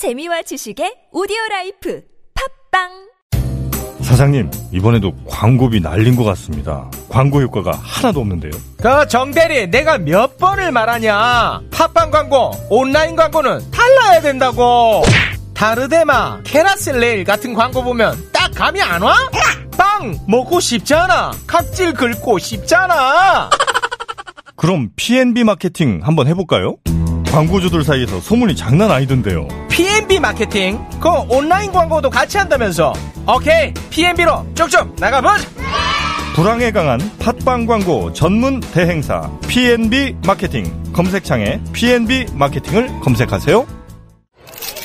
재미와 지식의 오디오 라이프 팟빵 사장님, 이번에도 광고비 날린 것 같습니다. 광고 효과가 하나도 없는데요. 그 정대리 내가 몇 번을 말하냐 팟빵 광고 온라인 광고는 달라야 된다고 다르데마 캐라셀레일 같은 광고 보면 딱 감이 안 와? 빵 먹고 싶잖아 각질 긁고 싶잖아 그럼 P&B 마케팅 한번 해볼까요? 광고주들 사이에서 소문이 장난 아니던데요. P&B 마케팅 그 온라인 광고도 같이 한다면서 오케이 P&B로 쭉쭉 나가보자 불황에 강한 팟빵 광고 전문 대행사 P&B 마케팅 검색창에 P&B 마케팅을 검색하세요.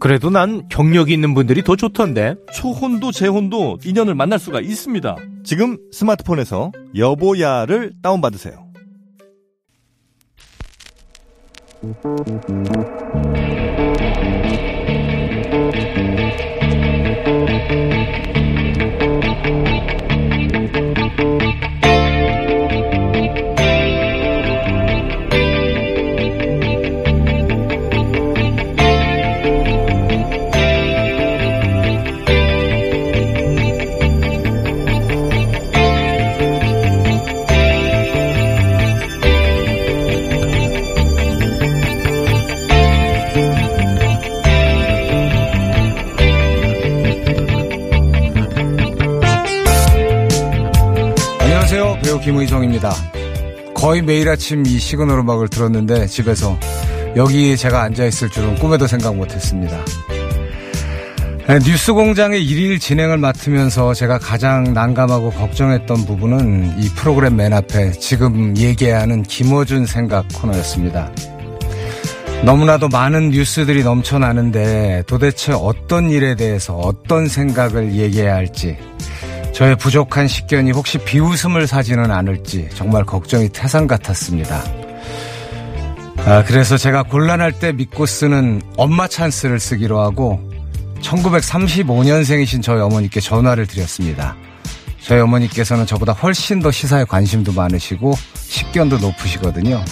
그래도 난 경력이 있는 분들이 더 좋던데 초혼도 재혼도 인연을 만날 수가 있습니다. 지금 스마트폰에서 여보야를 다운받으세요. 거의 매일 아침 이 시그널 음악을 들었는데 집에서 여기 제가 앉아있을 줄은 꿈에도 생각 못했습니다. 네, 뉴스 공장의 일일 진행을 맡으면서 제가 가장 난감하고 걱정했던 부분은 이 프로그램 맨 앞에 지금 얘기해야 하는 김어준 생각 코너였습니다. 너무나도 많은 뉴스들이 넘쳐나는데 도대체 어떤 일에 대해서 어떤 생각을 얘기해야 할지 저의 부족한 식견이 혹시 비웃음을 사지는 않을지 정말 걱정이 태산 같았습니다. 아, 그래서 제가 곤란할 때 믿고 쓰는 엄마 찬스를 쓰기로 하고 1935년생이신 저희 어머니께 전화를 드렸습니다. 저희 어머니께서는 저보다 훨씬 더 시사에 관심도 많으시고 식견도 높으시거든요.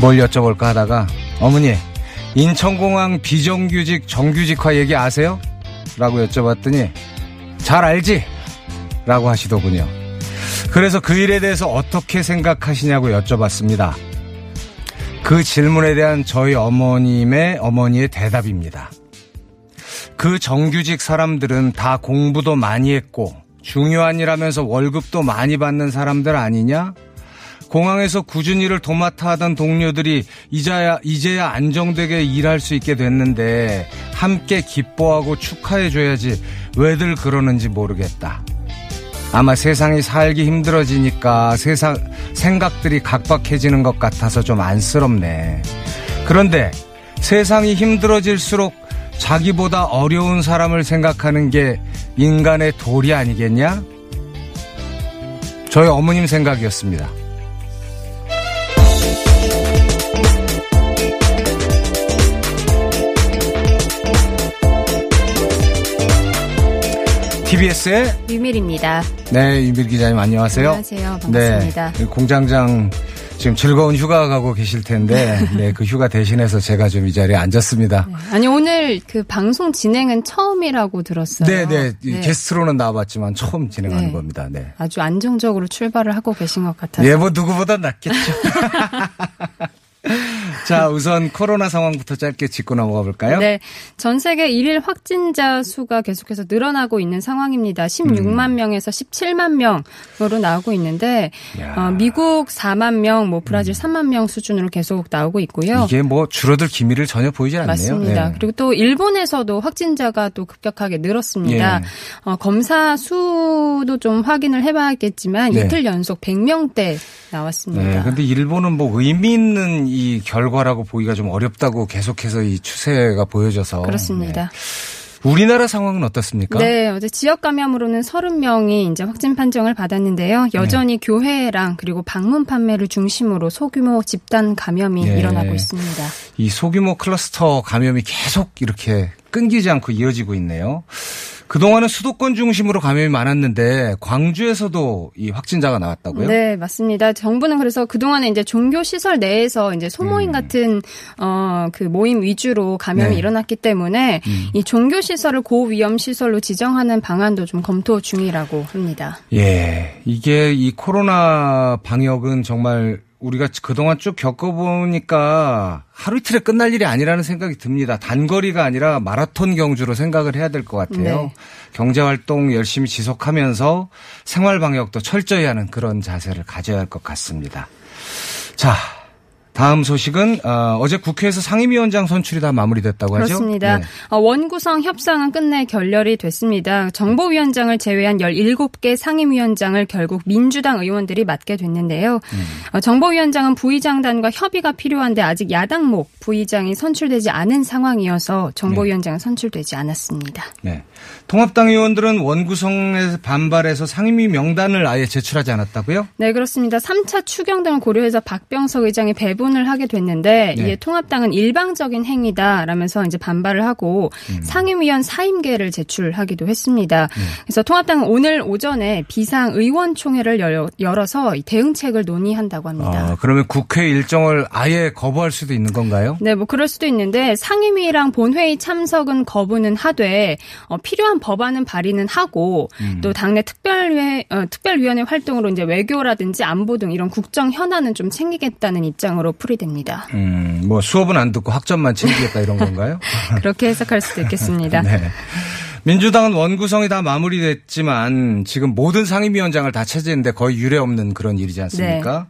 뭘 여쭤볼까 하다가 어머니 인천공항 비정규직 정규직화 얘기 아세요? 라고 여쭤봤더니 잘 알지? 라고 하시더군요. 그래서 그 일에 대해서 어떻게 생각하시냐고 여쭤봤습니다. 그 질문에 대한 저희 어머님의 어머니의 대답입니다. 그 정규직 사람들은 다 공부도 많이 했고 중요한 일하면서 월급도 많이 받는 사람들 아니냐? 공항에서 꾸준히 일을 도맡아 하던 동료들이 이제야, 이제야 안정되게 일할 수 있게 됐는데 함께 기뻐하고 축하해줘야지 왜들 그러는지 모르겠다. 아마 세상이 살기 힘들어지니까 세상, 생각들이 각박해지는 것 같아서 좀 안쓰럽네. 그런데 세상이 힘들어질수록 자기보다 어려운 사람을 생각하는 게 인간의 도리 아니겠냐? 저희 어머님 생각이었습니다. TBS의 유밀입니다. 네, 유밀 기자님 안녕하세요. 안녕하세요. 반갑습니다. 네, 공장장 지금 즐거운 휴가 가고 계실 텐데, 네, 그 휴가 대신해서 제가 좀 이 자리에 앉았습니다. 아니 오늘 그 방송 진행은 처음이라고 들었어요. 네, 네, 게스트로는 나와봤지만 처음 진행하는 네. 겁니다. 네. 아주 안정적으로 출발을 하고 계신 것 같아서. 예, 뭐 누구보다 낫겠죠. 자, 우선 코로나 상황부터 짧게 짚고 넘어가 볼까요? 네. 전 세계 일일 확진자 수가 계속해서 늘어나고 있는 상황입니다. 16만 명에서 17만 명으로 나오고 있는데, 음. 야. 어, 미국 4만 명, 뭐 브라질 3만 명 수준으로 계속 나오고 있고요. 이게 뭐 줄어들 기미를 전혀 보이지 않네요. 맞습니다. 네. 그리고 또 일본에서도 확진자가 또 급격하게 늘었습니다. 예. 어, 검사 수도 좀 확인을 해봐야겠지만 네. 이틀 연속 100명대 나왔습니다. 네, 근데 일본은 뭐 의미 있는 이 결과라고 보기가 좀 어렵다고 계속해서 이 추세가 보여져서 그렇습니다. 네. 우리나라 상황은 어떻습니까? 네, 어제 지역 감염으로는 30명이 이제 확진 판정을 받았는데요. 여전히 네. 교회랑 그리고 방문 판매를 중심으로 소규모 집단 감염이 네. 일어나고 있습니다. 이 소규모 클러스터 감염이 계속 이렇게 끊기지 않고 이어지고 있네요. 그동안은 수도권 중심으로 감염이 많았는데 광주에서도 이 확진자가 나왔다고요? 네, 맞습니다. 정부는 그래서 그동안에 이제 종교 시설 내에서 이제 소모임 음. 같은 어 그 모임 위주로 감염이 네. 일어났기 때문에 음. 이 종교 시설을 고위험 시설로 지정하는 방안도 좀 검토 중이라고 합니다. 예, 이게 이 코로나 방역은 정말 우리가 그동안 쭉 겪어보니까 하루 이틀에 끝날 일이 아니라는 생각이 듭니다. 단거리가 아니라 마라톤 경주로 생각을 해야 될 것 같아요. 네. 경제 활동 열심히 지속하면서 생활 방역도 철저히 하는 그런 자세를 가져야 할 것 같습니다. 자, 다음 소식은 어, 제 국회에서 상임위원장 선출이 다 마무리됐다고 하죠? 그렇습니다. 네. 어, 원구성 협상은 끝내 결렬이 됐습니다. 정보위원장을 제외한 17개 상임위원장을 결국 민주당 의원들이 맡게 됐는데요. 음. 어, 정보위원장은 부의장단과 협의가 필요한데 아직 야당목 부의장이 선출되지 않은 상황이어서 정보위원장은 선출되지 않았습니다. 네. 통합당 의원들은 원구성에 반발해서 상임위 명단을 아예 제출하지 않았다고요? 네, 그렇습니다. 3차 추경 등을 고려해서 박병석 의장이 배분을 하게 됐는데 네. 이에 통합당은 일방적인 행위다라면서 이제 반발을 하고 음. 상임위원 사임계를 제출하기도 했습니다. 네. 그래서 통합당은 오늘 오전에 비상 의원총회를 열어- 열어서 이 대응책을 논의한다고 합니다. 어, 그러면 국회 일정을 아예 거부할 수도 있는 건가요? 네, 뭐 그럴 수도 있는데 상임위랑 본회의 참석은 거부는 하되 어, 필요한 법안은 발의는 하고 음. 또 당내 특별위회 어, 특별위원회 활동으로 이제 외교라든지 안보 등 이런 국정 현안은 좀 챙기겠다는 입장으로 풀이됩니다. 음, 뭐 수업은 안 듣고 학점만 챙기겠다 이런 건가요? 그렇게 해석할 수도 있겠습니다. 네. 민주당은 원구성이 다 마무리됐지만 지금 모든 상임위원장을 다 차지했는데 거의 유례 없는 그런 일이지 않습니까?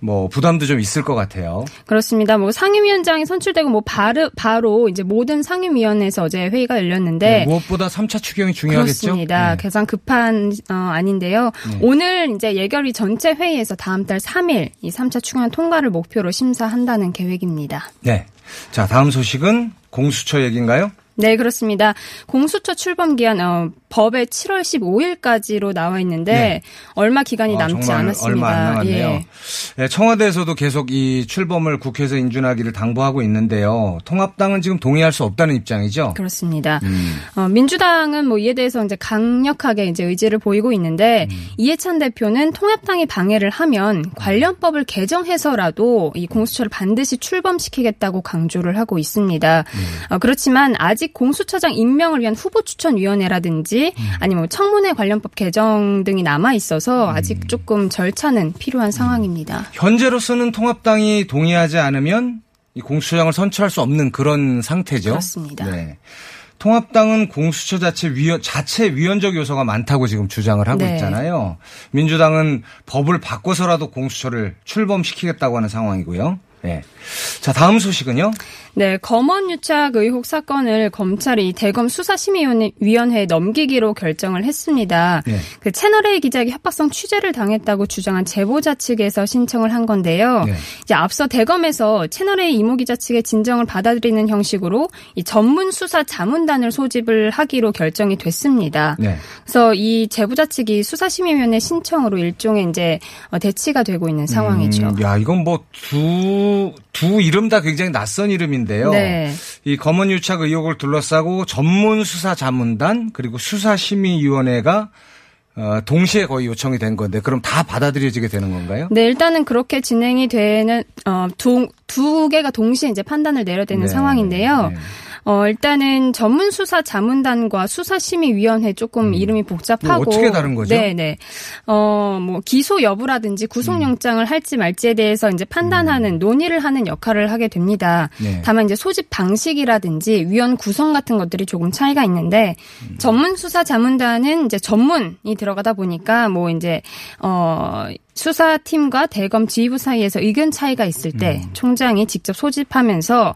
뭐 부담도 좀 있을 것 같아요. 그렇습니다. 뭐 상임위원장이 선출되고 뭐 바로 바로 이제 모든 상임위원회에서 어제 회의가 열렸는데 네, 무엇보다 3차 추경이 중요하겠죠. 그렇습니다. 네. 가장 급한 어, 아닌데요. 오늘 이제 예결위 전체 회의에서 다음 달 3일 이 3차 추경 통과를 목표로 심사한다는 계획입니다. 네. 자, 다음 소식은 공수처 얘기인가요? 네, 그렇습니다. 공수처 출범 기한 어, 법에 7월 15일까지로 나와 있는데 네. 얼마 기간이 아, 남지 않았습니다. 얼마 안 남았네요. 예. 네, 청와대에서도 계속 이 출범을 국회에서 인준하기를 당부하고 있는데요. 통합당은 지금 동의할 수 없다는 입장이죠. 그렇습니다. 음. 어, 민주당은 뭐 이에 대해서 이제 강력하게 이제 의지를 보이고 있는데 음. 이해찬 대표는 통합당이 방해를 하면 관련법을 개정해서라도 이 공수처를 반드시 출범시키겠다고 강조를 하고 있습니다. 음. 어, 그렇지만 아직 공수처장 임명을 위한 후보 추천 위원회라든지 음. 아니면 뭐 청문회 관련법 개정 등이 남아 있어서 아직 조금 절차는 필요한 상황입니다. 현재로서는 통합당이 동의하지 않으면 이 공수처장을 선출할 수 없는 그런 상태죠. 그렇습니다. 네. 통합당은 공수처 자체 위원, 자체 위헌적 요소가 많다고 지금 주장을 하고 네. 있잖아요. 민주당은 법을 바꿔서라도 공수처를 출범시키겠다고 하는 상황이고요. 네. 자, 다음 소식은요. 네, 검언 유착 의혹 사건을 검찰이 대검 수사심의위원회에 넘기기로 결정을 했습니다. 네. 그 채널A 기자에게 협박성 취재를 당했다고 주장한 제보자 측에서 신청을 한 건데요. 네. 이제 앞서 대검에서 채널A 이모 기자 측의 진정을 받아들이는 형식으로 이 전문 수사 자문단을 소집을 하기로 결정이 됐습니다. 네. 그래서 이 제보자 측이 수사심의위원회 신청으로 일종의 이제 어, 대치가 되고 있는 상황이죠. 음, 야, 이건 뭐 두, 두 이름 다 굉장히 낯선 이름인데 요. 네. 이 검언 유착 의혹을 둘러싸고 전문 수사 자문단 그리고 수사심의위원회가 어, 동시에 거의 요청이 된 건데 그럼 다 받아들여지게 되는 건가요? 네, 일단은 그렇게 진행이 되는 어, 두, 두 개가 동시에 이제 판단을 내려야 되는 네. 상황인데요. 네. 어, 일단은 전문 수사 자문단과 수사심의위원회 조금 이름이 복잡하고 뭐 어떻게 다른 거죠? 네, 네. 어, 뭐 기소 여부라든지 구속영장을 할지 말지에 대해서 이제 판단하는 논의를 하는 역할을 하게 됩니다. 음. 네. 다만 이제 소집 방식이라든지 위원 구성 같은 것들이 조금 차이가 있는데 음. 전문 수사 자문단은 이제 전문이 들어가다 보니까 뭐 이제 어 수사팀과 대검 지휘부 사이에서 의견 차이가 있을 때 음. 총장이 직접 소집하면서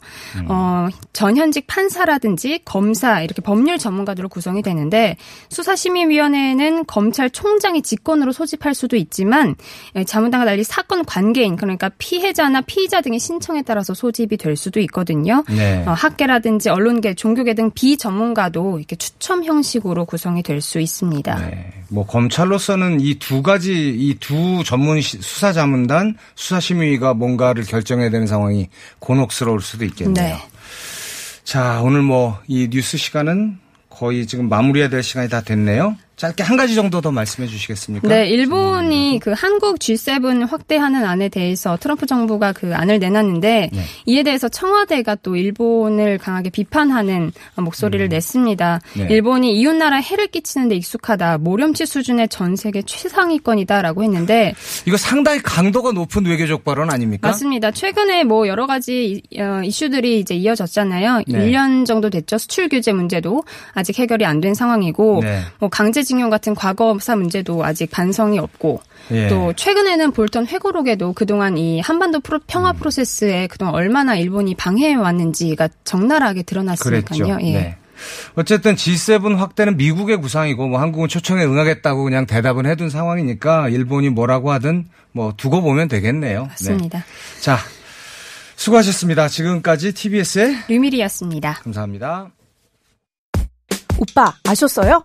어, 전 현직 판사라든지 검사 이렇게 법률 전문가들로 구성이 되는데 수사심의위원회는 검찰총장이 직권으로 소집할 수도 있지만 예, 자문당과 달리 사건 관계인 그러니까 피해자나 피의자 등의 신청에 따라서 소집이 될 수도 있거든요. 네. 어, 학계라든지 언론계, 종교계 등 비전문가도 이렇게 추첨 형식으로 구성이 될 수 있습니다. 네. 뭐 검찰로서는 이 두 가지 이두 전문 시- 수사자문단 수사심의가 뭔가를 결정해야 되는 상황이 곤혹스러울 수도 있겠네요. 네. 자, 오늘 뭐 이 뉴스 시간은 거의 지금 마무리해야 될 시간이 다 됐네요. 짧게 한 가지 정도 더 말씀해 주시겠습니까? 네, 일본이 그 한국 G7 확대하는 안에 대해서 트럼프 정부가 그 안을 내놨는데 네. 이에 대해서 청와대가 또 일본을 강하게 비판하는 목소리를 냈습니다. 네. 일본이 이웃 나라에 해를 끼치는 데 익숙하다. 모렴치 수준의 전 세계 최상위권이다라고 했는데 이거 상당히 강도가 높은 외교적 발언 아닙니까? 맞습니다. 최근에 뭐 여러 가지 이- 어, 이슈들이 이제 이어졌잖아요. 네. 1년 정도 됐죠. 수출 규제 문제도 아직 해결이 안 된 상황이고 네. 뭐 강제 징용 같은 과거사 문제도 아직 반성이 없고 예. 또 최근에는 볼턴 회고록에도 그동안 이 한반도 프로, 평화 음. 프로세스에 그동안 얼마나 일본이 방해해 왔는지가 적나라하게 드러났으니까요. 예. 네. 어쨌든 G7 확대는 미국의 구상이고 뭐 한국은 초청에 응하겠다고 그냥 대답은 해둔 상황이니까 일본이 뭐라고 하든 뭐 두고 보면 되겠네요. 맞습니다. 네. 자, 수고하셨습니다. 지금까지 TBS의 류미리였습니다. 감사합니다. 오빠 아셨어요?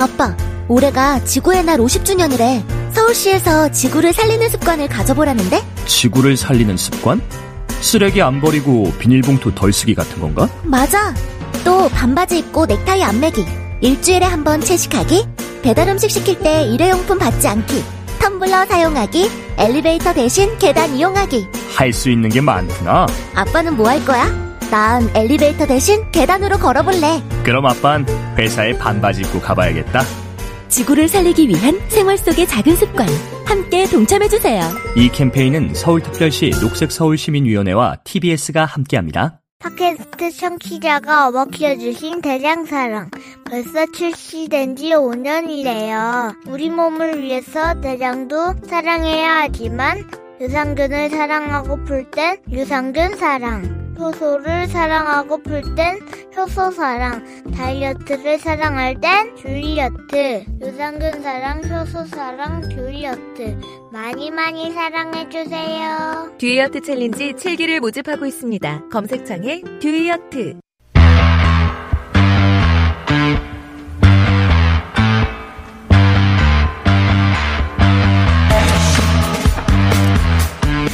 아빠 올해가 지구의 날 50주년이래 서울시에서 지구를 살리는 습관을 가져보라는데 지구를 살리는 습관? 쓰레기 안 버리고 비닐봉투 덜 쓰기 같은 건가? 맞아 또 반바지 입고 넥타이 안 매기 일주일에 한 번 채식하기 배달 음식 시킬 때 일회용품 받지 않기 텀블러 사용하기 엘리베이터 대신 계단 이용하기 할 수 있는 게 많구나. 아빠는 뭐 할 거야? 난 엘리베이터 대신 계단으로 걸어볼래. 그럼 아빤 회사에 반바지 입고 가봐야겠다. 지구를 살리기 위한 생활 속의 작은 습관. 함께 동참해주세요. 이 캠페인은 서울특별시 녹색서울시민위원회와 TBS가 함께합니다. 팟캐스트 청취자가 업어 키워주신 대장사랑. 벌써 출시된 지 5년이래요. 우리 몸을 위해서 대장도 사랑해야 하지만 유산균을 사랑하고플 땐 유산균 사랑. 효소를 사랑하고플 땐 효소 사랑. 다이어트를 사랑할 땐 듀이어트. 유산균 사랑, 효소 사랑, 듀이어트. 많이 많이 사랑해주세요. 듀이어트 챌린지 7기를 모집하고 있습니다. 검색창에 듀이어트.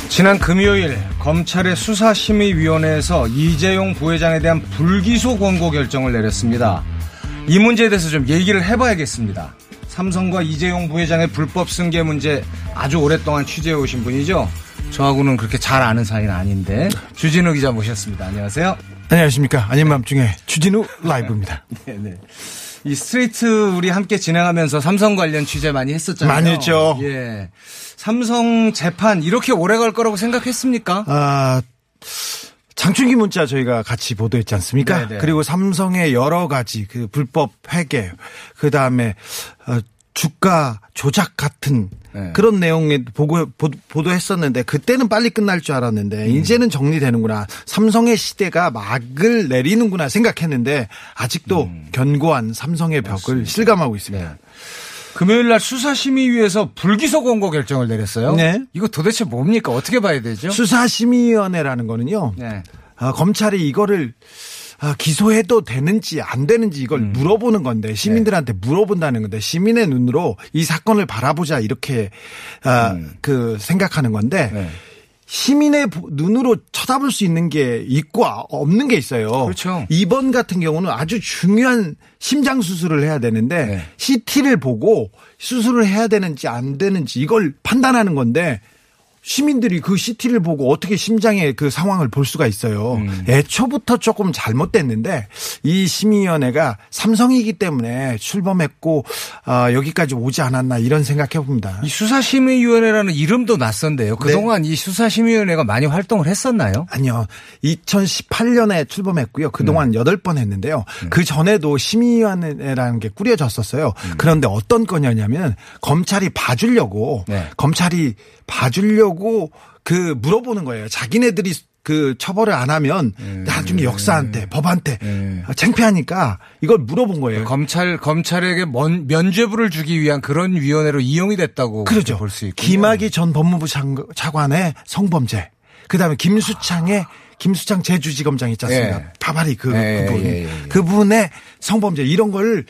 지난 금요일 검찰의 수사심의위원회에서 이재용 부회장에 대한 불기소 권고 결정을 내렸습니다. 이 문제에 대해서 좀 얘기를 해봐야겠습니다. 삼성과 이재용 부회장의 불법 승계 문제 아주 오랫동안 취재해 오신 분이죠. 저하고는 그렇게 잘 아는 사이는 아닌데 주진우 기자 모셨습니다. 안녕하세요. 안녕하십니까. 아닌 밤중에 주진우 라이브입니다. 네네. 이 스트레이트 우리 함께 진행하면서 삼성 관련 취재 많이 했었잖아요. 많이 했죠. 예. 삼성 재판 이렇게 오래 갈 거라고 생각했습니까? 아, 장충기 문자 저희가 같이 보도했지 않습니까? 네네. 그리고 삼성의 여러 가지 그 불법 회계, 그 다음에 어, 주가 조작 같은 네. 그런 내용에 보고 보, 보도 했었는데 그때는 빨리 끝날 줄 알았는데 음. 이제는 정리되는구나. 삼성의 시대가 막을 내리는구나 생각했는데 아직도 견고한 삼성의 벽을 실감하고 있습니다. 네. 금요일 날 수사심의위에서 불기소 권고 결정을 내렸어요. 네. 이거 도대체 뭡니까? 어떻게 봐야 되죠? 수사심의위원회라는 거는요. 네. 아, 검찰이 이거를 아, 기소해도 되는지 안 되는지 이걸 음. 물어보는 건데 시민들한테 네. 물어본다는 건데 시민의 눈으로 이 사건을 바라보자 이렇게 아, 음. 그 생각하는 건데 네. 시민의 보- 눈으로 쳐다볼 수 있는 게 있고 아- 없는 게 있어요. 그렇죠. 이번 같은 경우는 아주 중요한 심장 수술을 해야 되는데 네. CT를 보고 수술을 해야 되는지 안 되는지 이걸 판단하는 건데 시민들이 그 CT를 보고 어떻게 심장의 그 상황을 볼 수가 있어요. 음. 애초부터 조금 잘못됐는데 이 심의위원회가 삼성이기 때문에 출범했고 아, 여기까지 오지 않았나 이런 생각해 봅니다. 이 수사심의위원회라는 이름도 낯선데요. 네. 그동안 이 수사심의위원회가 많이 활동을 했었나요? 아니요. 2018년에 출범했고요. 음. 그동안 여덟 번 했는데요. 그 전에도 심의위원회라는 게 꾸려졌었어요. 음. 그런데 어떤 거냐면 검찰이 봐주려고 네. 검찰이 봐주려고 그 물어보는 거예요. 자기네들이 그 처벌을 안 하면 음. 나중에 역사한테 법한테 네. 창피하니까 이걸 물어본 거예요. 검찰 검찰에게 먼, 면죄부를 주기 위한 그런 위원회로 이용이 됐다고 그러죠. 볼 수 있고. 김학의 전 법무부 장- 차관의 성범죄. 그다음에 김수창의 김수창 제주지검장 있지 않습니까? 예. 바바리 그 예, 그분. 예, 예, 예. 그분의 성범죄 이런 걸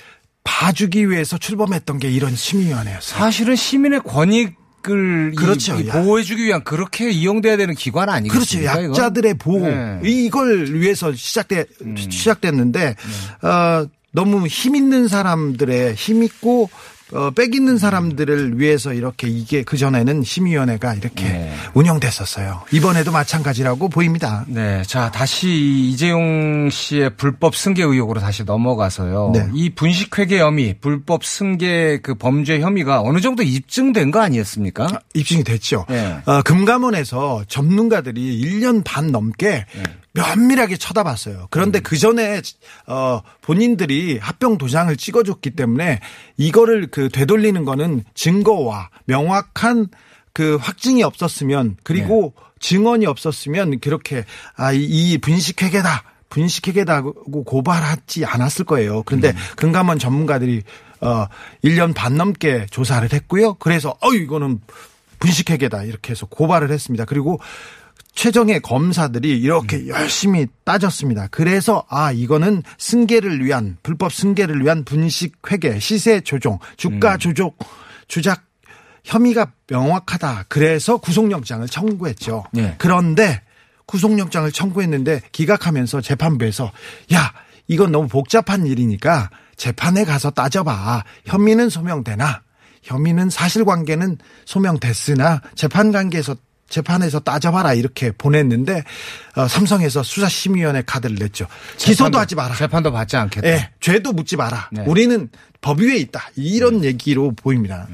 봐주기 위해서 출범했던 게 이런 심의위원회였어요. 사실은 시민의 권익 을 이- 그렇죠. 보호해주기 위한 그렇게 이용돼야 되는 기관 그렇죠. 아니겠습니까? 이건? 약자들의 보호. 네. 이걸 위해서 시작돼, 음. 시작됐는데, 네. 어, 너무 힘 있는 사람들의 힘 있고, 어, 빽 있는 사람들을 위해서 이렇게 이게 그 전에는 심의위원회가 이렇게 네. 운영됐었어요. 이번에도 마찬가지라고 보입니다. 네, 자 다시 이재용 씨의 불법 승계 의혹으로 다시 넘어가서요. 네. 이 분식회계 혐의, 불법 승계 그 범죄 혐의가 어느 정도 입증된 거 아니었습니까? 입증이 됐죠. 네. 어, 금감원에서 전문가들이 1년 반 넘게 네. 면밀하게 쳐다봤어요. 그런데 그 전에 어 본인들이 합병 도장을 찍어줬기 때문에 이거를 그 되돌리는 거는 증거와 명확한 그 확증이 없었으면 그리고 증언이 없었으면 그렇게 아이 이 분식회계다. 분식회계다고 고발하지 않았을 거예요. 그런데 금감원 전문가들이 어 1년 반 넘게 조사를 했고요. 그래서 어 이거는 분식회계다 이렇게 해서 고발을 했습니다. 그리고 최정의 검사들이 이렇게 열심히 따졌습니다. 그래서 아 이거는 승계를 위한 불법 승계를 위한 분식 회계, 시세 조종, 주가 조종, 주작 혐의가 명확하다. 그래서 구속영장을 청구했죠. 네. 그런데 구속영장을 청구했는데 기각하면서 재판부에서 야 이건 너무 복잡한 일이니까 재판에 가서 따져봐. 혐의는 소명되나 혐의는 사실관계는 소명됐으나 재판관계에서 재판에서 따져봐라 이렇게 보냈는데 어, 삼성에서 수사심의위원회 카드를 냈죠. 기소도 재판도- 하지 마라. 재판도 받지 않겠다. 예, 죄도 묻지 마라. 네. 우리는 법 위에 있다. 이런 얘기로 보입니다.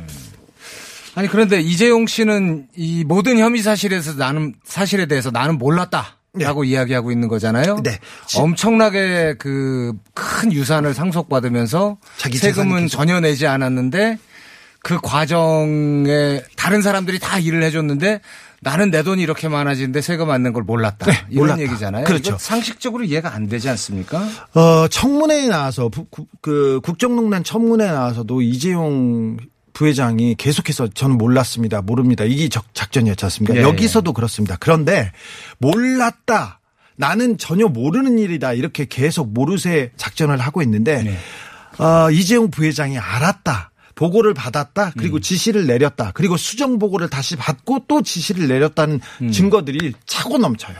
아니 그런데 이재용 씨는 이 모든 혐의 사실에서 나는 사실에 대해서 나는 몰랐다 라고 이야기하고 있는 거잖아요. 네. 엄청나게 그 큰 유산을 상속받으면서 세금은 전혀 내지 않았는데 그 과정에 다른 사람들이 다 일을 해줬는데 나는 내 돈이 이렇게 많아지는데 세금 안낸걸 몰랐다. 이런 네, 몰랐다. 얘기잖아요. 그렇죠. 상식적으로 이해가 안 되지 않습니까? 어, 청문회에 나와서 부- 구- 그 국정농단 청문회에 나와서도 이재용 부회장이 계속해서 저는 몰랐습니다. 모릅니다. 이게 적- 작전이었지 않습니까? 예, 여기서도 그렇습니다. 그런데 몰랐다. 나는 전혀 모르는 일이다. 이렇게 계속 모르쇠 작전을 하고 있는데 네. 어, 이재용 부회장이 알았다. 보고를 받았다. 그리고 음. 지시를 내렸다. 그리고 수정 보고를 다시 받고 또 지시를 내렸다는 음. 증거들이 차고 넘쳐요.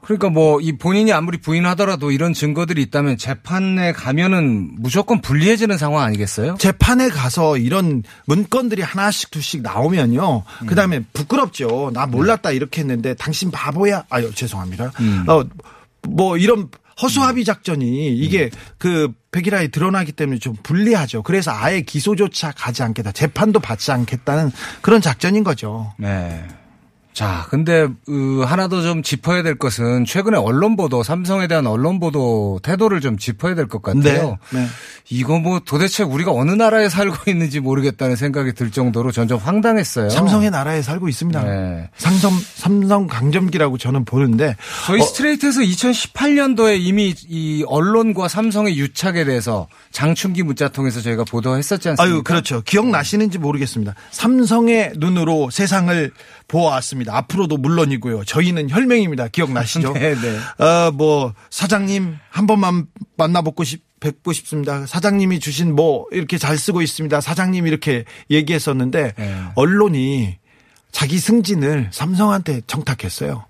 그러니까 뭐 이 본인이 아무리 부인하더라도 이런 증거들이 있다면 재판에 가면은 무조건 불리해지는 상황 아니겠어요? 재판에 가서 이런 문건들이 하나씩 두씩 나오면요. 음. 그 다음에 부끄럽죠. 나 몰랐다 이렇게 했는데 당신 바보야. 아유, 죄송합니다. 음. 어, 뭐 이런 허수아비 작전이 이게 그 백일화에 드러나기 때문에 좀 불리하죠. 그래서 아예 기소조차 가지 않겠다. 재판도 받지 않겠다는 그런 작전인 거죠. 네. 자, 근데 으, 하나 더 좀 짚어야 될 것은 최근에 언론 보도 삼성에 대한 언론 보도 태도를 좀 짚어야 될 것 같아요. 네, 네. 이거 뭐 도대체 우리가 어느 나라에 살고 있는지 모르겠다는 생각이 들 정도로 점점 황당했어요. 삼성의 나라에 살고 있습니다. 네. 삼성 삼성 강점기라고 저는 보는데 저희 어, 스트레이트에서 2018년도에 이미 이 언론과 삼성의 유착에 대해서 장충기 문자 통해서 저희가 보도했었지 않습니까? 아유, 그렇죠. 기억나시는지 모르겠습니다. 삼성의 눈으로 세상을 보아왔습니다. 앞으로도 물론이고요. 저희는 혈맹입니다. 기억나시죠? 네, 네. 어, 뭐, 사장님, 한 번만 만나뵙고 싶, 뵙고 싶습니다. 사장님이 주신 뭐, 이렇게 잘 쓰고 있습니다. 사장님 이렇게 얘기했었는데, 네. 언론이 자기 승진을 삼성한테 청탁했어요.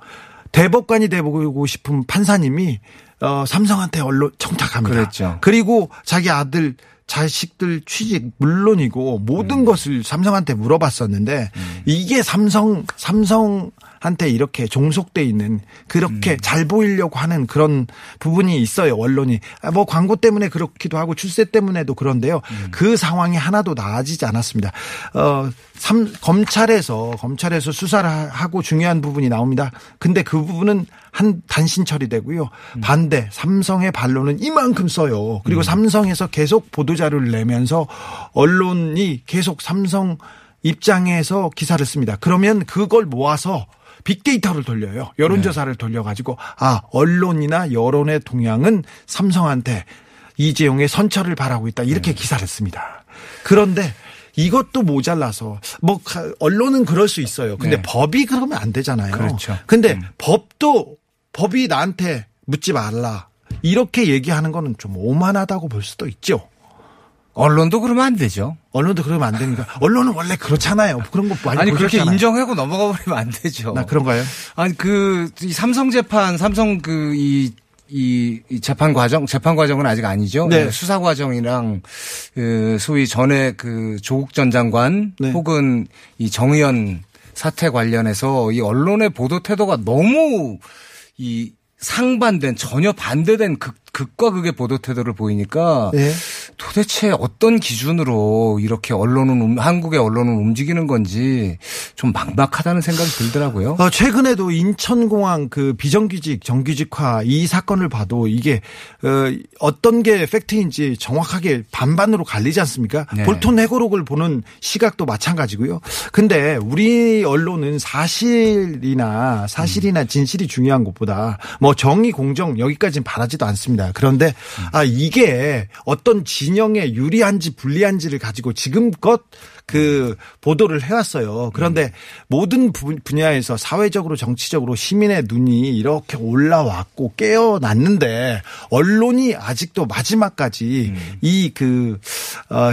대법관이 되고 싶은 판사님이, 어, 삼성한테 언론 청탁합니다. 그랬죠. 그리고 자기 아들, 자식들 취직 물론이고 모든 음. 것을 삼성한테 물어봤었는데 이게 삼성 삼성한테 이렇게 종속돼 있는 그렇게 음. 잘 보이려고 하는 그런 부분이 있어요 언론이 아, 뭐 광고 때문에 그렇기도 하고 출세 때문에도 그런데요 음. 그 상황이 하나도 나아지지 않았습니다. 어 삼, 검찰에서 검찰에서 수사를 하- 하고 중요한 부분이 나옵니다. 근데 그 부분은 한 단신 처리되고요. 반대 삼성의 반론은 이만큼 써요. 그리고 삼성에서 계속 보도 자료를 내면서 언론이 계속 삼성 입장에서 기사를 씁니다. 그러면 그걸 모아서 빅데이터를 돌려요. 여론조사를 돌려가지고 아 언론이나 여론의 동향은 삼성한테 이재용의 선처를 바라고 있다 이렇게 기사를 씁니다. 그런데 이것도 모자라서 뭐 가- 언론은 그럴 수 있어요. 근데 네. 법이 그러면 안 되잖아요. 그렇죠. 근데 법도 법이 나한테 묻지 말라 이렇게 얘기하는 거는 좀 오만하다고 볼 수도 있죠. 언론도 그러면 안 되죠. 언론도 그러면 안 되니까 언론은 원래 그렇잖아요. 그런 거 많이 아니 그렇게 보셨잖아요. 인정하고 넘어가 버리면 안 되죠. 나 그런가요? 아니 그이 삼성 재판 삼성 그이 이, 이 재판 과정, 재판 과정은 아직 아니죠. 네. 수사 과정이랑 그 소위 전에 그 조국 전 장관 네. 혹은 이 정의연 사태 관련해서 이 언론의 보도 태도가 너무 이 상반된 전혀 반대된 극, 극과 극의 보도 태도를 보이니까 네. 도대체 어떤 기준으로 이렇게 언론은 음- 한국의 언론은 움직이는 건지 좀 막막하다는 생각이 들더라고요. 어, 최근에도 인천공항 그 비정규직 정규직화 이 사건을 봐도 이게 어, 떤게 팩트인지 정확하게 반반으로 갈리지 않습니까? 네. 볼톤 해고록을 보는 시각도 마찬가지고요. 근데 우리 언론은 사실이나 사실이나 진실이 중요한 것보다 뭐 정의 공정 여기까지는 바라지도 않습니다. 그런데 아 이게 어떤 진영에 유리한지 불리한지를 가지고 지금껏 그 보도를 해왔어요. 그런데 모든 부- 분야에서 사회적으로 정치적으로 시민의 눈이 이렇게 올라왔고 깨어났는데 언론이 아직도 마지막까지 이그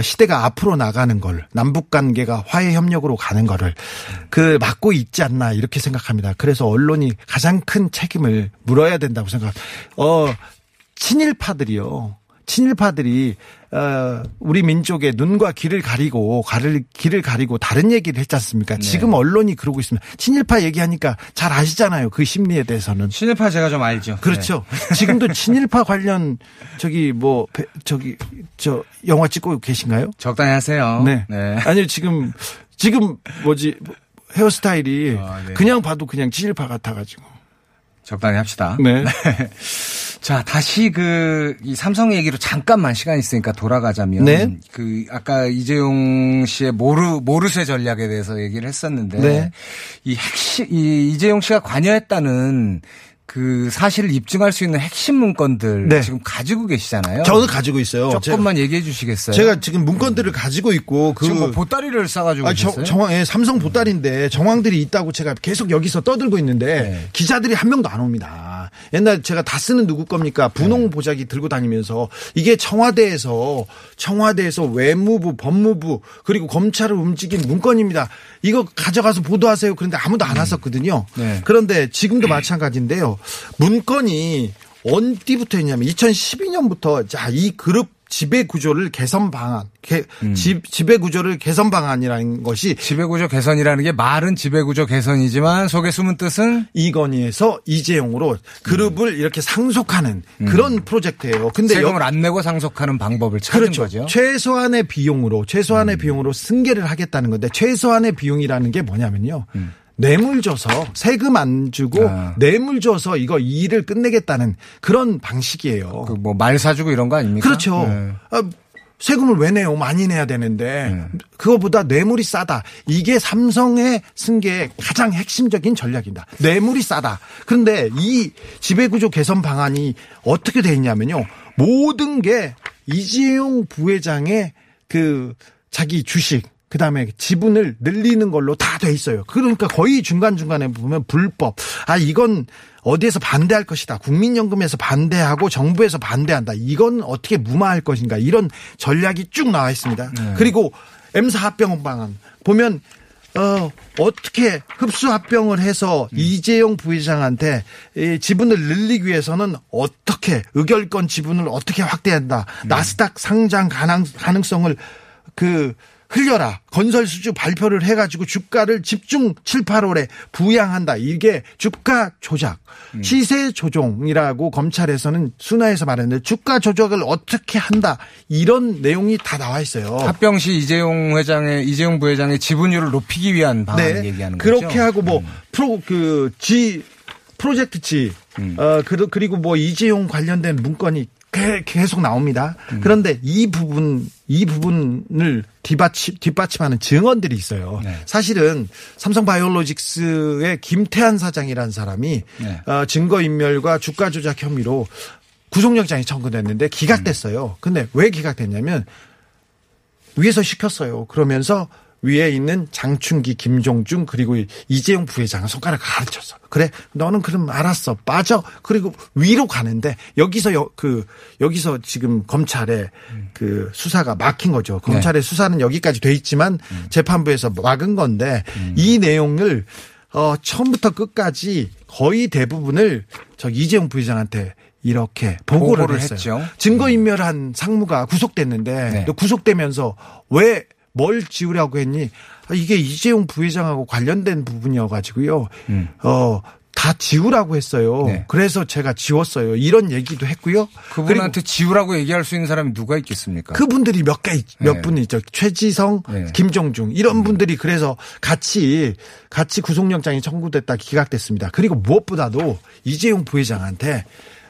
시대가 앞으로 나가는 걸 남북 관계가 화해 협력으로 가는 거를 그 막고 있지 않나 이렇게 생각합니다. 그래서 언론이 가장 큰 책임을 물어야 된다고 생각. 어 친일파들이요. 친일파들이 어, 우리 민족의 눈과 귀를 가리고 가를 길을 가리고 다른 얘기를 했지 않습니까? 지금 언론이 그러고 있습니다. 친일파 얘기하니까 잘 아시잖아요. 그 심리에 대해서는. 친일파 제가 좀 알죠. 그렇죠. 지금도 친일파 관련 저기 뭐 배- 저기 저 영화 찍고 계신가요? 적당히 하세요. 네. 아니요 지금 지금 뭐지 헤어스타일이 아, 네. 그냥 봐도 그냥 친일파 같아 가지고. 적당히 합시다. 네. 자, 다시 그, 이 삼성 얘기로 잠깐만 시간 있으니까 돌아가자면. 네. 그, 아까 이재용 씨의 모르, 모르쇠 전략에 대해서 얘기를 했었는데. 네. 이 핵심, 이 이재용 씨가 관여했다는 그 사실을 입증할 수 있는 핵심 문건들. 네. 지금 가지고 계시잖아요. 저는 가지고 있어요. 조금만 얘기해 주시겠어요? 제가 지금 문건들을 가지고 있고 그 지금 뭐 보따리를 싸가지고 아, 저? 정황, 예, 삼성 보따리인데 정황들이 있다고 제가 계속 여기서 떠들고 있는데 네. 기자들이 한 명도 안 옵니다. 옛날 제가 다 쓰는 누구 겁니까? 네. 분홍 보자기 들고 다니면서 이게 청와대에서 청와대에서 외무부, 법무부 그리고 검찰을 움직인 문건입니다. 이거 가져가서 보도하세요. 그런데 아무도 안 왔었거든요. 네. 그런데 지금도 마찬가지인데요. 문건이 언디부터 했냐면 2012년부터 자, 이 그룹 지배 구조를 개선 방안, 개- 지, 지배 구조를 개선 방안이라는 것이 지배 구조 개선이라는 게 말은 지배 구조 개선이지만 속에 숨은 뜻은 이건희에서 이재용으로 그룹을 이렇게 상속하는 그런 프로젝트예요. 근데 여- 세금을 안 내고 상속하는 방법을 찾은 그렇죠. 거죠. 음. 최소한의 비용으로 최소한의 비용으로 승계를 하겠다는 건데 최소한의 비용이라는 게 뭐냐면요. 음. 뇌물 줘서 세금 안 주고 아. 뇌물 줘서 이거 이 일을 끝내겠다는 그런 방식이에요. 그 뭐 말 사주고 이런 거 아닙니까? 그렇죠. 네. 아, 세금을 왜 내요? 많이 내야 되는데 그거보다 뇌물이 싸다. 이게 삼성의 승계의 가장 핵심적인 전략입니다. 뇌물이 싸다. 그런데 이 지배구조 개선 방안이 어떻게 돼 있냐면요. 모든 게 이재용 부회장의 그 자기 주식 그 다음에 지분을 늘리는 걸로 다 돼 있어요. 그러니까 거의 중간중간에 보면 불법. 아 이건 어디에서 반대할 것이다. 국민연금에서 반대하고 정부에서 반대한다. 이건 어떻게 무마할 것인가. 이런 전략이 쭉 나와 있습니다. 그리고 M사 합병 방안 보면 어, 어떻게 흡수 합병을 해서 이재용 부회장한테 이 지분을 늘리기 위해서는 어떻게 의결권 지분을 어떻게 확대한다. 나스닥 상장 가능, 가능성을 그 흘려라. 건설 수주 발표를 해가지고 주가를 집중 7, 8월에 부양한다. 이게 주가 조작, 시세 조종이라고 검찰에서는 순화해서 말했는데 주가 조작을 어떻게 한다. 이런 내용이 다 나와 있어요. 합병 시 이재용 회장의 이재용 부회장의 지분율을 높이기 위한 방안 얘기하는 거죠. 네. 음. 그렇게 하고 뭐 프로 그 G 프로젝트 G 음. 어 그- 그리고 뭐 이재용 관련된 문건이 계- 계속 나옵니다. 음. 그런데 이 부분 이 부분을 뒷받침 뒷받침하는 증언들이 있어요. 네. 사실은 삼성 바이오로직스의 김태한 사장이라는 사람이 네. 어, 증거 인멸과 주가 조작 혐의로 구속영장이 청구됐는데 기각됐어요. 근데 왜 기각됐냐면 위에서 시켰어요. 그러면서 위에 있는 장충기, 김종중 그리고 이재용 부회장은 손가락 가르쳤어. 그래, 너는 그럼 알았어, 빠져. 그리고 위로 가는데 여기서 여, 그 여기서 지금 검찰의 그 수사가 막힌 거죠. 검찰의 수사는 여기까지 돼 있지만 재판부에서 막은 건데 이 내용을 어 처음부터 끝까지 거의 대부분을 저 이재용 부회장한테 이렇게 보고를, 보고를 했어요. 증거인멸한 상무가 구속됐는데 네. 또 구속되면서 왜 뭘 지우려고 했니? 아, 이게 이재용 부회장하고 관련된 부분이어가지고요. 음. 어, 다 지우라고 했어요. 네. 그래서 제가 지웠어요. 이런 얘기도 했고요. 그분한테 지우라고 얘기할 수 있는 사람이 누가 있겠습니까? 그분들이 몇 개, 몇 네. 분 있죠. 최지성, 네. 김종중, 이런 분들이 그래서 같이, 같이 구속영장이 청구됐다 기각됐습니다. 그리고 무엇보다도 이재용 부회장한테